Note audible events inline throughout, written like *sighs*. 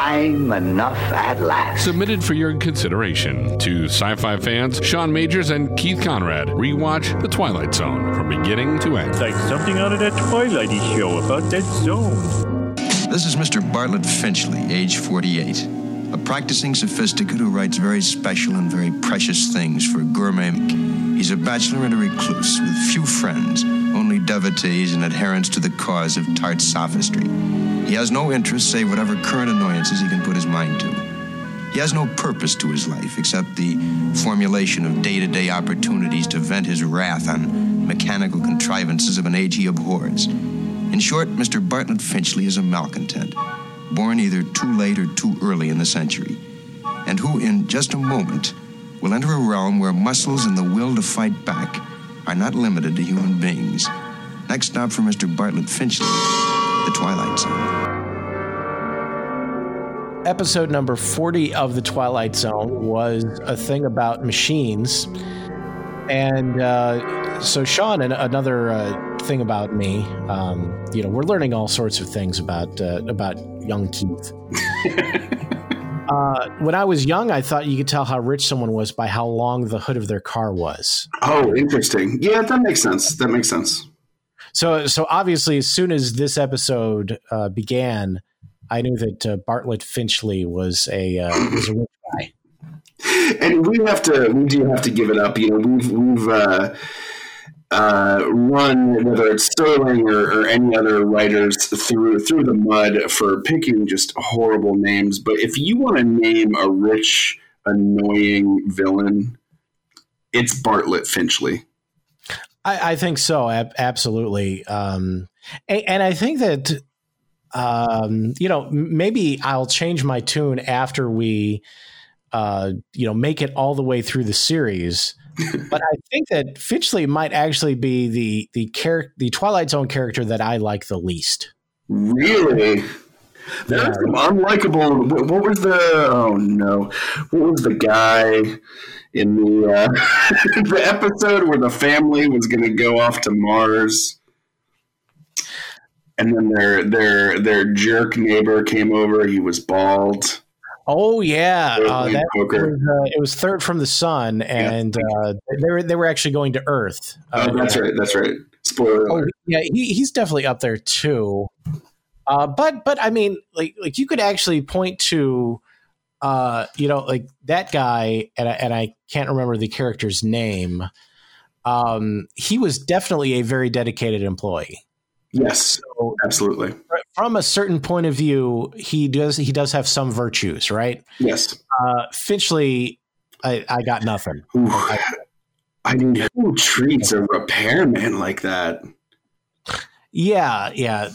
time enough at last. Submitted for your consideration to sci fi fans Sean Majors and Keith Conrad. Rewatch The Twilight Zone from beginning to end. It's like something out of that Twilighty show about that zone. This is Mr. Bartlett Finchley, age 48. A practicing sophisticate who writes very special and very precious things for Gourmet. He's a bachelor and a recluse with few friends, only devotees and adherents to the cause of tart sophistry. He has no interest save whatever current annoyances he can put his mind to. He has no purpose to his life except the formulation of day to day opportunities to vent his wrath on mechanical contrivances of an age he abhors. In short, Mr. Bartlett Finchley is a malcontent, born either too late or too early in the century, and who, in just a moment, will enter a realm where muscles and the will to fight back are not limited to human beings. Next stop for Mr. Bartlett Finchley, the Twilight Zone. Episode number 40 of The Twilight Zone was a thing about machines. And uh, so, Sean, an- another uh, thing about me, um, you know, we're learning all sorts of things about uh, about young Keith. *laughs* uh, when I was young, I thought you could tell how rich someone was by how long the hood of their car was. Oh, interesting. Yeah, that makes sense. That makes sense. So, so obviously, as soon as this episode uh, began, I knew that uh, Bartlett Finchley was a uh, was a rich guy. And we have to, we do have to give it up. You know, we've we've uh, uh, run whether it's Sterling or, or any other writers through through the mud for picking just horrible names. But if you want to name a rich, annoying villain, it's Bartlett Finchley. I, I think so, ab- absolutely. Um, and, and I think that um, you know maybe I'll change my tune after we uh, you know make it all the way through the series. *laughs* but I think that Finchley might actually be the the char- the Twilight Zone character that I like the least. Really? There's Yeah. some unlikable. What, what was the? Oh no! What was the guy in the uh, *laughs* the episode where the family was going to go off to Mars, and then their their their jerk neighbor came over. He was bald. Oh yeah, uh, that poker. was, uh, it was third from the sun, and uh, they were they were actually going to Earth. Uh, Oh, that's right. That's right. Spoiler Oh, yeah, he, he's definitely up there too. Uh, but but I mean, like like you could actually point to, uh, you know, like that guy, and I, and I can't remember the character's name. Um, he was definitely a very dedicated employee. Yes, So absolutely. from a certain point of view, he does he does have some virtues, right? Yes. Uh, Finchley, I, I got nothing. Ooh. I *laughs* mean, who treats a repairman like that? Yeah, yeah.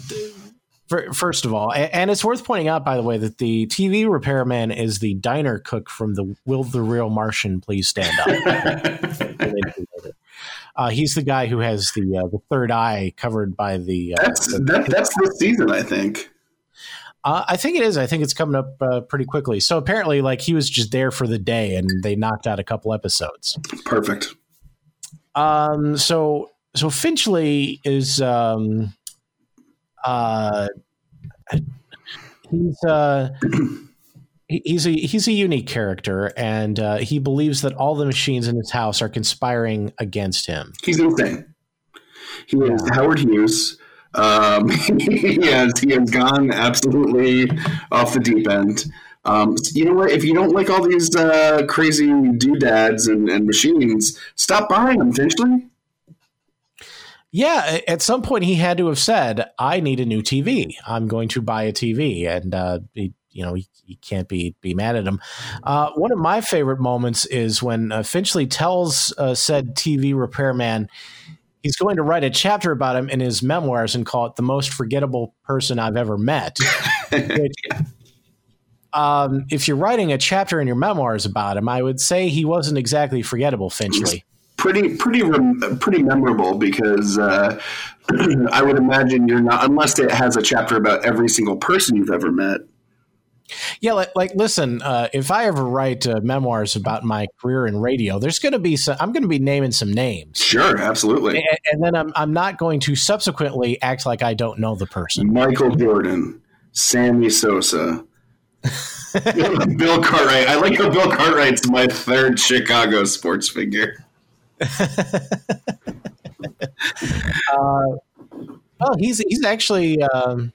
Fir- First of all, a- and it's worth pointing out, by the way, that the TV repairman is the diner cook from the "Will the Real Martian Please Stand Up." *laughs* uh, he's the guy who has the uh, the third eye covered by the. Uh, That's the- that, that's this season, I think. uh, I think it is. I think it's coming up uh, pretty quickly. So apparently, like he was just there for the day, and they knocked out a couple episodes. Perfect. Um, so so Finchley is um, uh, he's uh, *clears throat* he's a he's a unique character, and uh, he believes that all the machines in his house are conspiring against him. He's insane. He is Howard Hughes. Um, *laughs* he has he has gone absolutely off the deep end. Um, you know what? If you don't like all these uh, crazy doodads and, and machines, stop buying them, Finchley. Yeah, at some point he had to have said, "I need a new TV. I'm going to buy a TV," and uh, he, you know he, he can't be be mad at him. Uh, one of my favorite moments is when uh, Finchley tells uh, said TV repairman he's going to write a chapter about him in his memoirs and call it "the most forgettable person I've ever met." *laughs* Which, um, if you're writing a chapter in your memoirs about him, I would say he wasn't exactly forgettable, Finchley. Pretty, pretty, rem- pretty memorable because uh, *clears throat* I would imagine you're not, unless it has a chapter about every single person you've ever met. Yeah, like, like listen, uh, if I ever write uh, memoirs about my career in radio, there's going to be some, I'm going to be naming some names. Sure, absolutely. And, and then I'm, I'm not going to subsequently act like I don't know the person. Michael Jordan, Sammy Sosa, *laughs* Bill Cartwright. I like how Bill Cartwright's my third Chicago sports figure. *laughs* uh, well, he's he's actually um,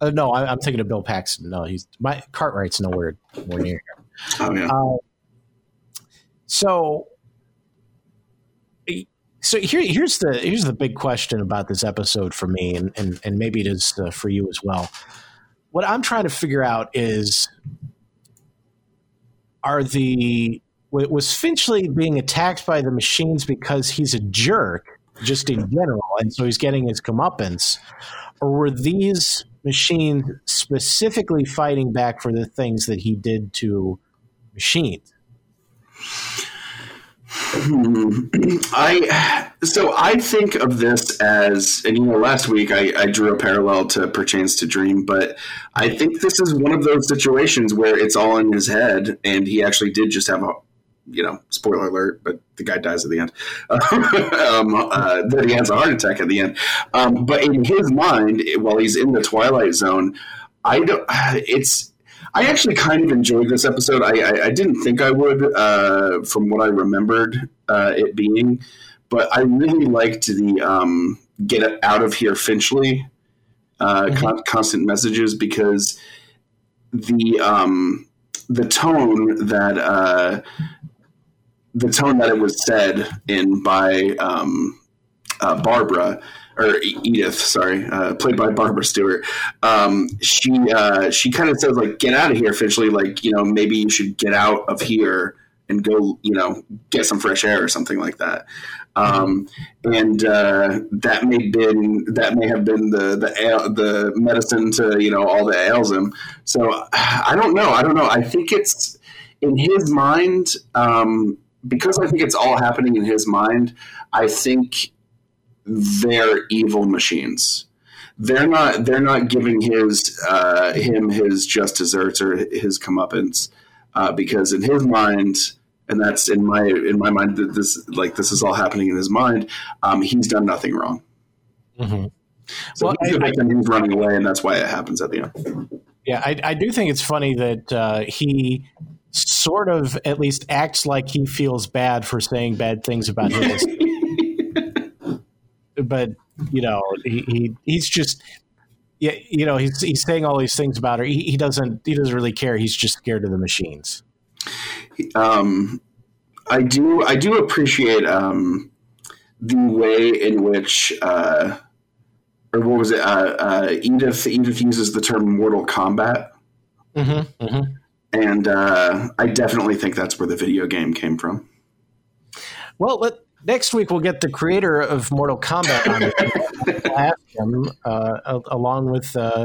uh, no, I, am thinking of Bill Paxton. No, he's my Cartwright's nowhere more near. Oh yeah. Uh, so, so here here's the here's the big question about this episode for me, and and, and maybe it is uh, for you as well. What I'm trying to figure out is, are the was Finchley being attacked by the machines because he's a jerk, just in general, and so he's getting his comeuppance, or were these machines specifically fighting back for the things that he did to machines? Hmm. I so I think of this as, and you know, last week I, I, drew a parallel to Perchance to Dream, but I think this is one of those situations where it's all in his head, and he actually did just have a you know, spoiler alert, but the guy dies at the end. *laughs* um, uh, that he has a heart attack at the end. Um, but in his mind, while he's in the Twilight Zone, I don't. *sighs* It's. I actually kind of enjoyed this episode. I, I, I didn't think I would, uh, from what I remembered uh, it being, but I really liked the um, "Get out of here, Finchley" uh, mm-hmm. con- constant messages because the um, the tone that uh, the tone that it was said in by um, uh, Barbara or Edith, sorry, uh, played by Barbara Stuart. Um, she uh, she kind of says like, "Get out of here," officially. Like, you know, maybe you should get out of here and go, you know, get some fresh air or something like that. Um, and uh, that may been that may have been the the the medicine to you know all that ails him. So I don't know. I don't know. I think it's in his mind. Um, because I think it's all happening in his mind, I think they're evil machines. They're not. They're not giving his uh, him his just desserts or his comeuppance uh, because in his mind, and that's in my in my mind that this like this is all happening in his mind. Um, he's done nothing wrong. Mm-hmm. So well, he's the victim. He's running away, and that's why it happens at the end. Yeah, I, I do think it's funny that uh, he sort of at least acts like he feels bad for saying bad things about his. *laughs* but you know, he, he he's just yeah, you know, he's he's saying all these things about her. He, he doesn't he doesn't really care. He's just scared of the machines. Um, I do I do appreciate um, the way in which. Uh, or what was it? Uh, uh, Edith Edith uses the term Mortal Combat. Mm-hmm, mm-hmm and uh, I definitely think that's where the video game came from. Well, let, next week we'll get the creator of Mortal Kombat on ask him, uh, along with uh,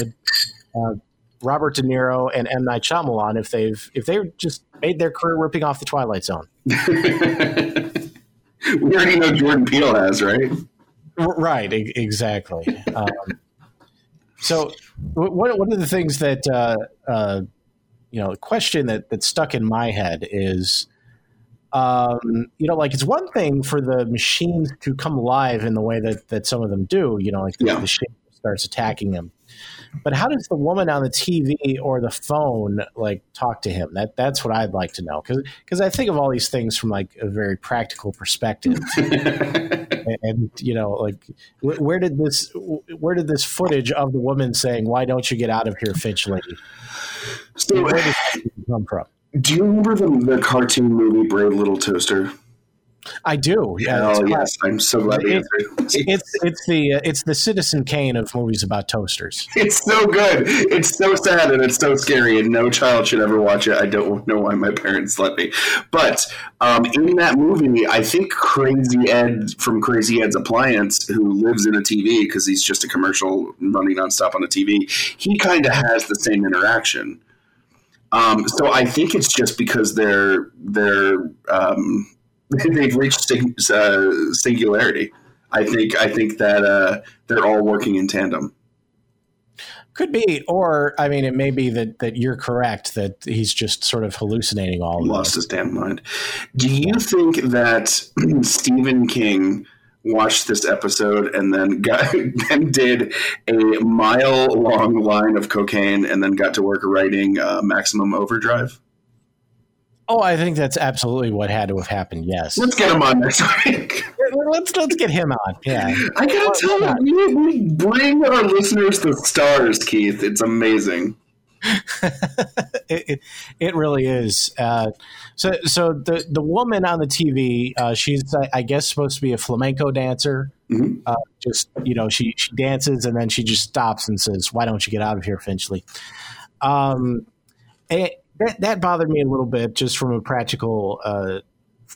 uh, Robert De Niro and M Night Shyamalan, if they've if they've just made their career ripping off the Twilight Zone. *laughs* we already know Jordan Peele has, right? Right, exactly. Um, so, one one of the things that uh, uh, you know, the question that that stuck in my head is, um, you know, like it's one thing for the machines to come alive in the way that that some of them do. You know, like the, yeah. the ship starts attacking them. But how does the woman on the TV or the phone like talk to him? That that's what I'd like to know because because I think of all these things from like a very practical perspective. *laughs* and, you know, like where did this where did this footage of the woman saying, "Why don't you get out of here, Finchley?" So, where did come from? Do you remember the, the cartoon movie Brave Little Toaster? I do. Yeah. Oh yes, I'm so glad it, it's it's it's the uh, it's the Citizen Kane of movies about toasters. *laughs* It's so good. It's so sad and it's so scary, and no child should ever watch it. I don't know why my parents let me. But um, in that movie, I think Crazy Ed from Crazy Ed's Appliance, who lives in a TV because he's just a commercial running nonstop on a TV, he kind of has the same interaction. Um, so I think it's just because they're they're um, they've reached uh, singularity. I think I think that uh, they're all working in tandem. Could be, or I mean, it may be that that you're correct that he's just sort of hallucinating all. Of Lost his damn mind. Do you think that *clears throat* Stephen King watched this episode and then got *laughs* then did a mile long line of cocaine and then got to work writing uh, Maximum Overdrive? Oh, I think that's absolutely what had to have happened. Yes. Let's get him on next *laughs* week. let's let's get him on. Yeah. I gotta tell you, we, we bring our listeners the stars, Keith. It's amazing. *laughs* it, it, it really is. Uh, so so the the woman on the TV, uh, she's I guess supposed to be a flamenco dancer. Mhm. Uh, just you know, she she dances and then she just stops and says, "Why don't you get out of here, Finchley?" Um, and that that bothered me a little bit, just from a practical uh,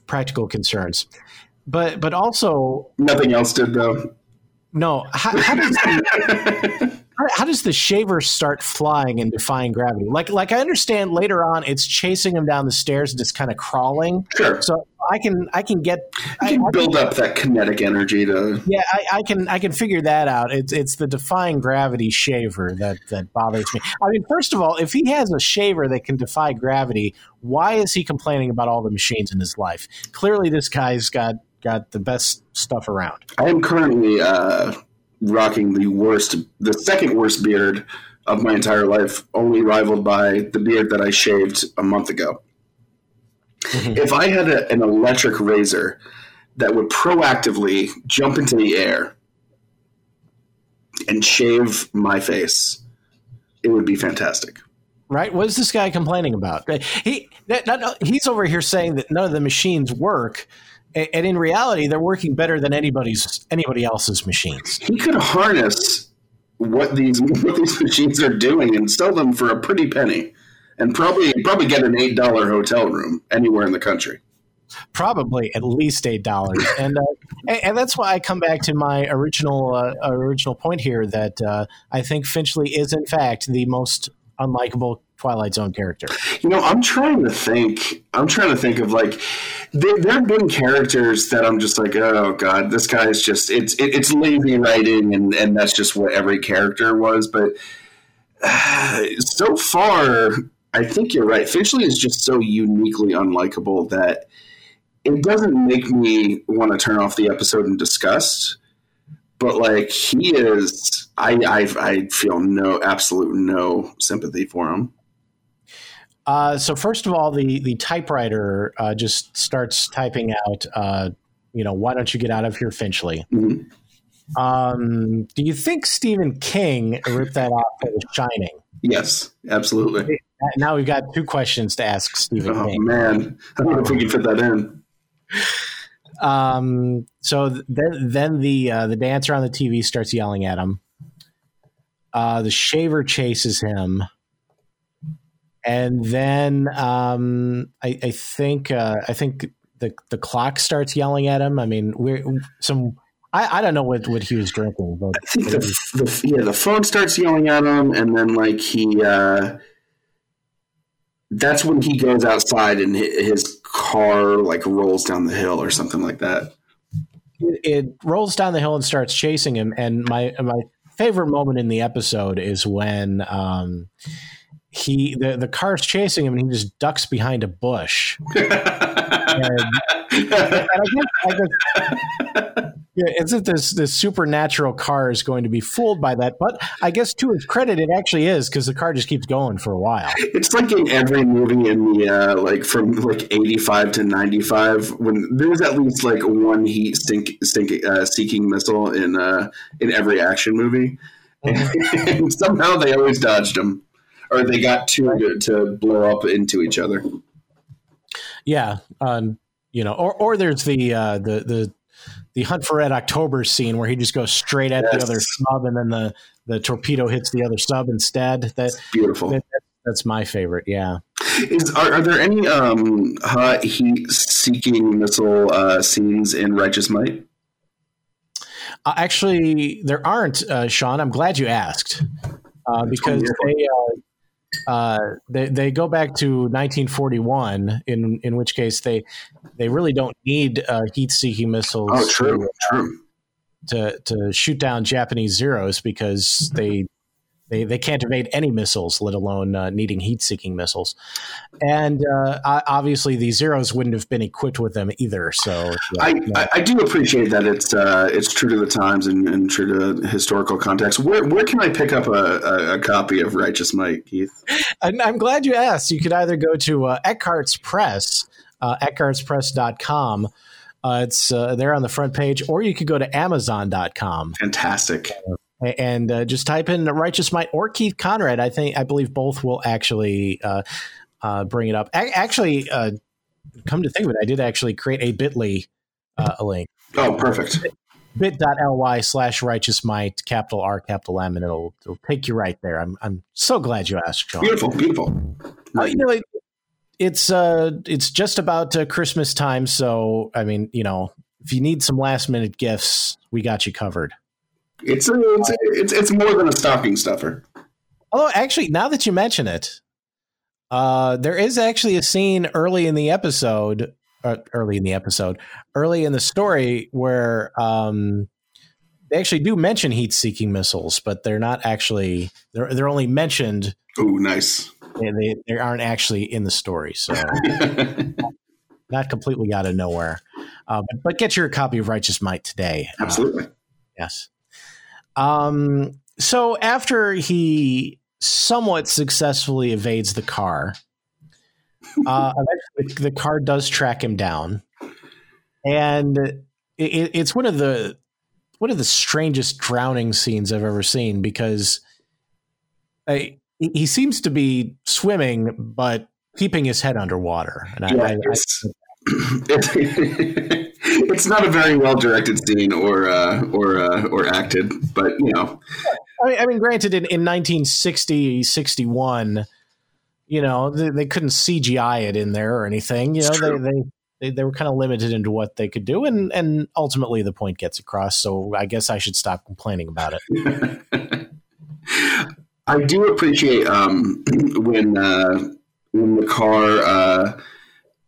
practical concerns. But but also Nothing else did though. no, how, how does *laughs* how, does the shaver start flying and defying gravity? Like like I understand later on, it's chasing him down the stairs and just kind of crawling. Sure. So I can I can get You I, can I build up that kinetic energy to. yeah I, I can I can figure that out. It's it's the defying gravity shaver that that bothers me. I mean, first of all, if he has a shaver that can defy gravity, why is he complaining about all the machines in his life? Clearly, this guy's got got the best stuff around. I am currently uh, rocking the worst, the second worst beard of my entire life, only rivaled by the beard that I shaved a month ago. Mm-hmm. If I had a, an electric razor that would proactively jump into the air and shave my face, it would be fantastic. Right? What is this guy complaining about? He that, not, he's over here saying that none of the machines work, and in reality, they're working better than anybody's anybody else's machines. He could harness what these *laughs* what these machines are doing and sell them for a pretty penny, and probably probably get an eight dollar hotel room anywhere in the country. Probably at least eight dollars, *laughs* and, uh, and and that's why I come back to my original uh, original point here that uh, I think Finchley is in fact the most unlikable Twilight Zone character. You know, I'm trying to think. I'm trying to think of like there, there have been characters that I'm just like, oh god, this guy is just it's it, it's lazy writing, and and that's just what every character was. But uh, *sighs* so far, I think you're right. Finchley is just so uniquely unlikable that it doesn't make me want to turn off the episode in disgust. But like he is, I I, I feel no absolute no sympathy for him. Uh, so first of all, the the typewriter uh, just starts typing out. Uh, you know, why don't you get out of here, Finchley? Mhm. Um, do you think Stephen King ripped that off for The Shining? Yes, absolutely. Now we've got two questions to ask Stephen King. Oh King. man, I wonder if we can fit that in. Um, so then, then the uh, the dancer on the TV starts yelling at him. Uh, the shaver chases him, and then um, I, I think uh, I think the the clock starts yelling at him. I mean, we're some. I, I don't know what, what he was drinking, but I think the, the yeah the phone starts yelling at him, and then like he uh, that's when he goes outside and his car like rolls down the hill or something like that. it, it rolls down the hill and starts chasing him. And my my favorite moment in the episode is when um, he the the car's chasing him and he just ducks behind a bush. *laughs* And, and I guess, I guess yeah, isn't this this supernatural car is going to be fooled by that? But I guess to his credit, it actually is because the car just keeps going for a while. It's like in every movie in the uh, like from like eighty five to ninety five when there's at least like one heat stink, stink uh, seeking missile in uh, in every action movie, *laughs* and somehow they always dodged them, or they got two to, to blow up into each other. Yeah, um, you know, or or there's the uh, the the the Hunt for Red October scene where he just goes straight at the other sub, and then the the torpedo hits the other sub instead. That, Beautiful. that that's my favorite. Yeah. Is, are, are there any um, hot heat seeking missile uh, scenes in Righteous Might? Uh, actually, there aren't, uh, Sean. I'm glad you asked uh, because they, uh, they they go back to 1941, in in which case they they really don't need uh, heat-seeking missiles. Oh, true, true. to to shoot down Japanese zeros because they They, they can't evade any missiles, let alone uh, needing heat seeking missiles. And uh, obviously, the Zeros wouldn't have been equipped with them either. So yeah, I, no. I, I, do appreciate that it's uh, it's true to the times and, and, true to historical context. Where where can I pick up a, a, a copy of Righteous Might, Keith? I'm glad you asked. You could either go to uh, Eckhartz Press, uh, eckhartzpress.com. Uh, it's uh, there on the front page, or you could go to Amazon.com. Fantastic and uh, just type in Righteous Might or Keith Conrad. I think I believe both will actually uh, uh, bring it up. Actually, uh, come to think of it, I did actually create a Bitly uh, link. Oh, perfect. Bit.ly slash righteous might, capital R, capital M, and it'll, it'll take you right there. I'm, I'm so glad you asked, Sean. Beautiful, beautiful. Uh, you know, it, it's uh, it's just about Christmas time, so I mean, you know, if you need some last minute gifts, we got you covered. It's, a, it's, a, it's it's more than a stocking stuffer. Although, actually, now that you mention it, uh, there is actually a scene early in the episode, uh, early in the episode, early in the story where um, they actually do mention heat-seeking missiles, but they're not actually they're they're only mentioned. Oh, nice. They, they, they aren't actually in the story, so *laughs* not completely out of nowhere. Uh, but, but, get your copy of Righteous Might today. Uh, Absolutely. yes. Um, so after he somewhat successfully evades the car, uh, *laughs* the car does track him down, and it, it's one of the one of the strangest drowning scenes I've ever seen because I, he seems to be swimming but keeping his head underwater, and yeah, I, I, *clears throat* it's not a very well directed scene or uh, or uh, or acted, but you know. I mean, I mean granted, in, in 1960, 61, you know, they, they, couldn't CGI it in there or anything. You know, they, they, they, they were kind of limited into what they could do, and and ultimately the point gets across. So I guess I should stop complaining about it. *laughs* I do appreciate um, *clears throat* when uh, when the car uh,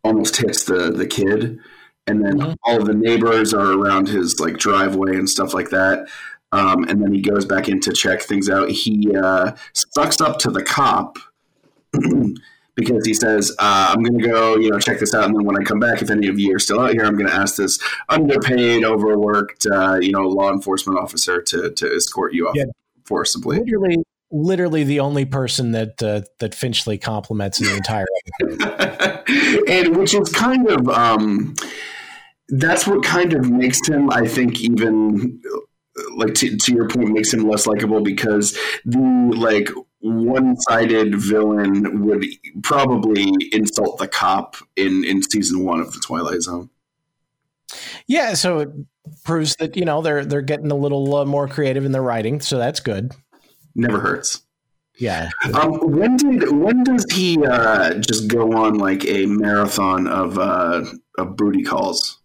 almost hits the the kid and then mm-hmm. all of the neighbors are around his like driveway and stuff like that. Um, and then he goes back in to check things out. He uh, sucks up to the cop *clears throat* because he says, uh, "I'm going to go, you know, check this out, and then when I come back, if any of you are still out here, I'm going to ask this underpaid, overworked, uh, you know, law enforcement officer to to escort you off yeah. forcibly." Literally, literally the only person that uh, that Finchley compliments in the entire *laughs* episode, and which is kind of. Um, that's what kind of makes him, I think, even like to, to your point, makes him less likable because the like one-sided villain would probably insult the cop in in season one of the Twilight Zone. Yeah, so it proves that you know they're they're getting a little uh, more creative in their writing, so that's good. Never hurts. Yeah. Um, when did when does he uh, just go on like a marathon of uh, of booty calls?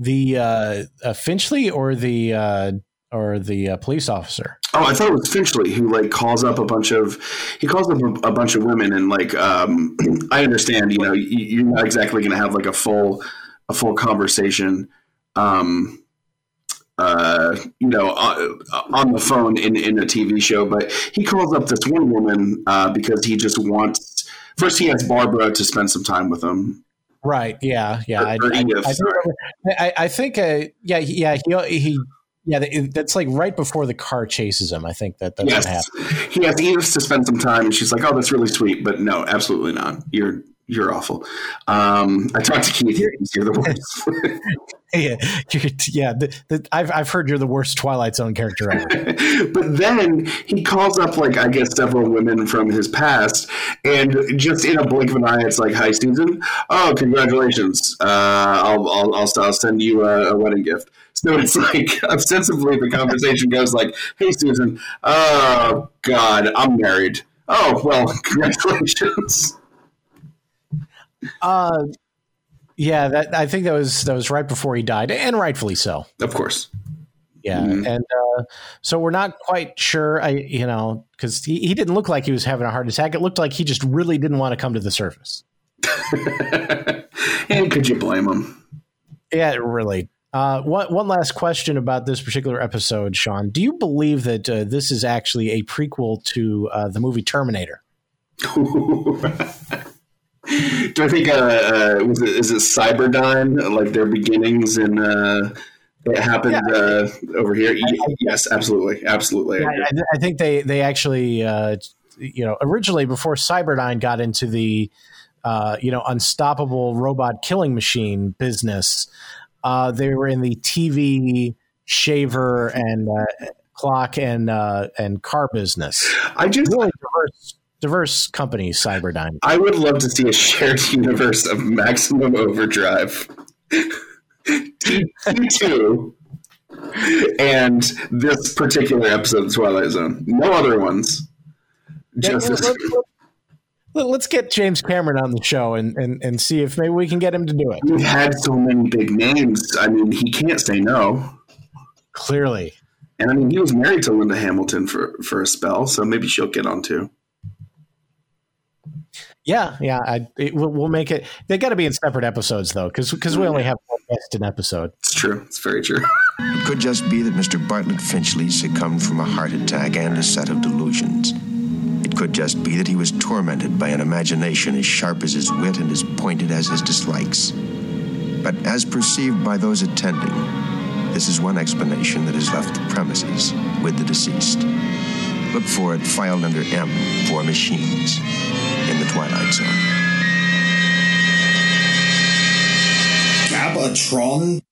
The uh, uh, Finchley or the uh, or the uh, police officer? Oh, I thought it was Finchley who like calls up a bunch of he calls up a, a bunch of women and like um, *clears throat* I understand you know you, are not exactly going to have like a full a full conversation. Um, uh, you know, uh, on the phone in, in a TV show, but he calls up this one woman uh, because he just wants. First, he has Barbara to spend some time with him, Right. Yeah. Yeah. I, I, I, I, think. Uh, yeah. Yeah. He. he yeah, that's like right before the car chases him. I think that that's yes. what happened. He has Edith to spend some time, and she's like, "Oh, that's really sweet," but no, absolutely not. You're you're awful. Um, I talked to Keith. You're, you're the worst. *laughs* yeah, yeah. The, the, I've I've heard you're the worst Twilight Zone character ever. *laughs* but then he calls up like I guess several women from his past, and just in a blink of an eye, it's like, "Hi, Susan. Oh, congratulations. Uh, I'll, I'll I'll I'll send you a, a wedding gift." So it's *laughs* like ostensibly the conversation goes like, "Hey, Susan. Oh God, I'm married. Oh well, congratulations." Uh, yeah, that I think that was that was right before he died, and rightfully so. Of course. Yeah, mm-hmm. and uh, so we're not quite sure. I you know because he, he didn't look like he was having a heart attack. It looked like he just really didn't want to come to the surface. *laughs* and could you blame him? Yeah, really, Uh, one, one last question about this particular episode, Sean. Do you believe that uh, this is actually a prequel to uh, the movie Terminator? *laughs* *laughs* Do I think uh, uh, was it is it Cyberdyne like their beginnings and uh, it happened Yeah. uh, over here? Yes, absolutely, absolutely. Yeah, I, I think they they actually uh, you know originally before Cyberdyne got into the uh, you know unstoppable robot killing machine business, uh, they were in the TV shaver and uh, clock and uh, and car business. I just Really diverse diverse company, Cyberdyne. I would love to see a shared *laughs* universe of Maximum Overdrive, *laughs* T two, and this particular episode of Twilight Zone. No other ones. Just Let- let- Let's get James Cameron on the show and, and, and see if maybe we can get him to do it. we've had so many big names. I mean, he can't say no. Clearly. And I mean, he was married to Linda Hamilton for for a spell, so maybe she'll get on too. Yeah, yeah. I, it, we'll, we'll make it. They got to be in separate episodes though, because because we only mm-hmm. have one guest an episode. It's true. It's very true. *laughs* It could just be that Mr. Bartlett Finchley succumbed from a heart attack and a set of delusions. It could just be that he was tormented by an imagination as sharp as his wit and as pointed as his dislikes. But as perceived by those attending, this is one explanation that has left the premises with the deceased. Look for it filed under M for machines in the Twilight Zone. Gabatron?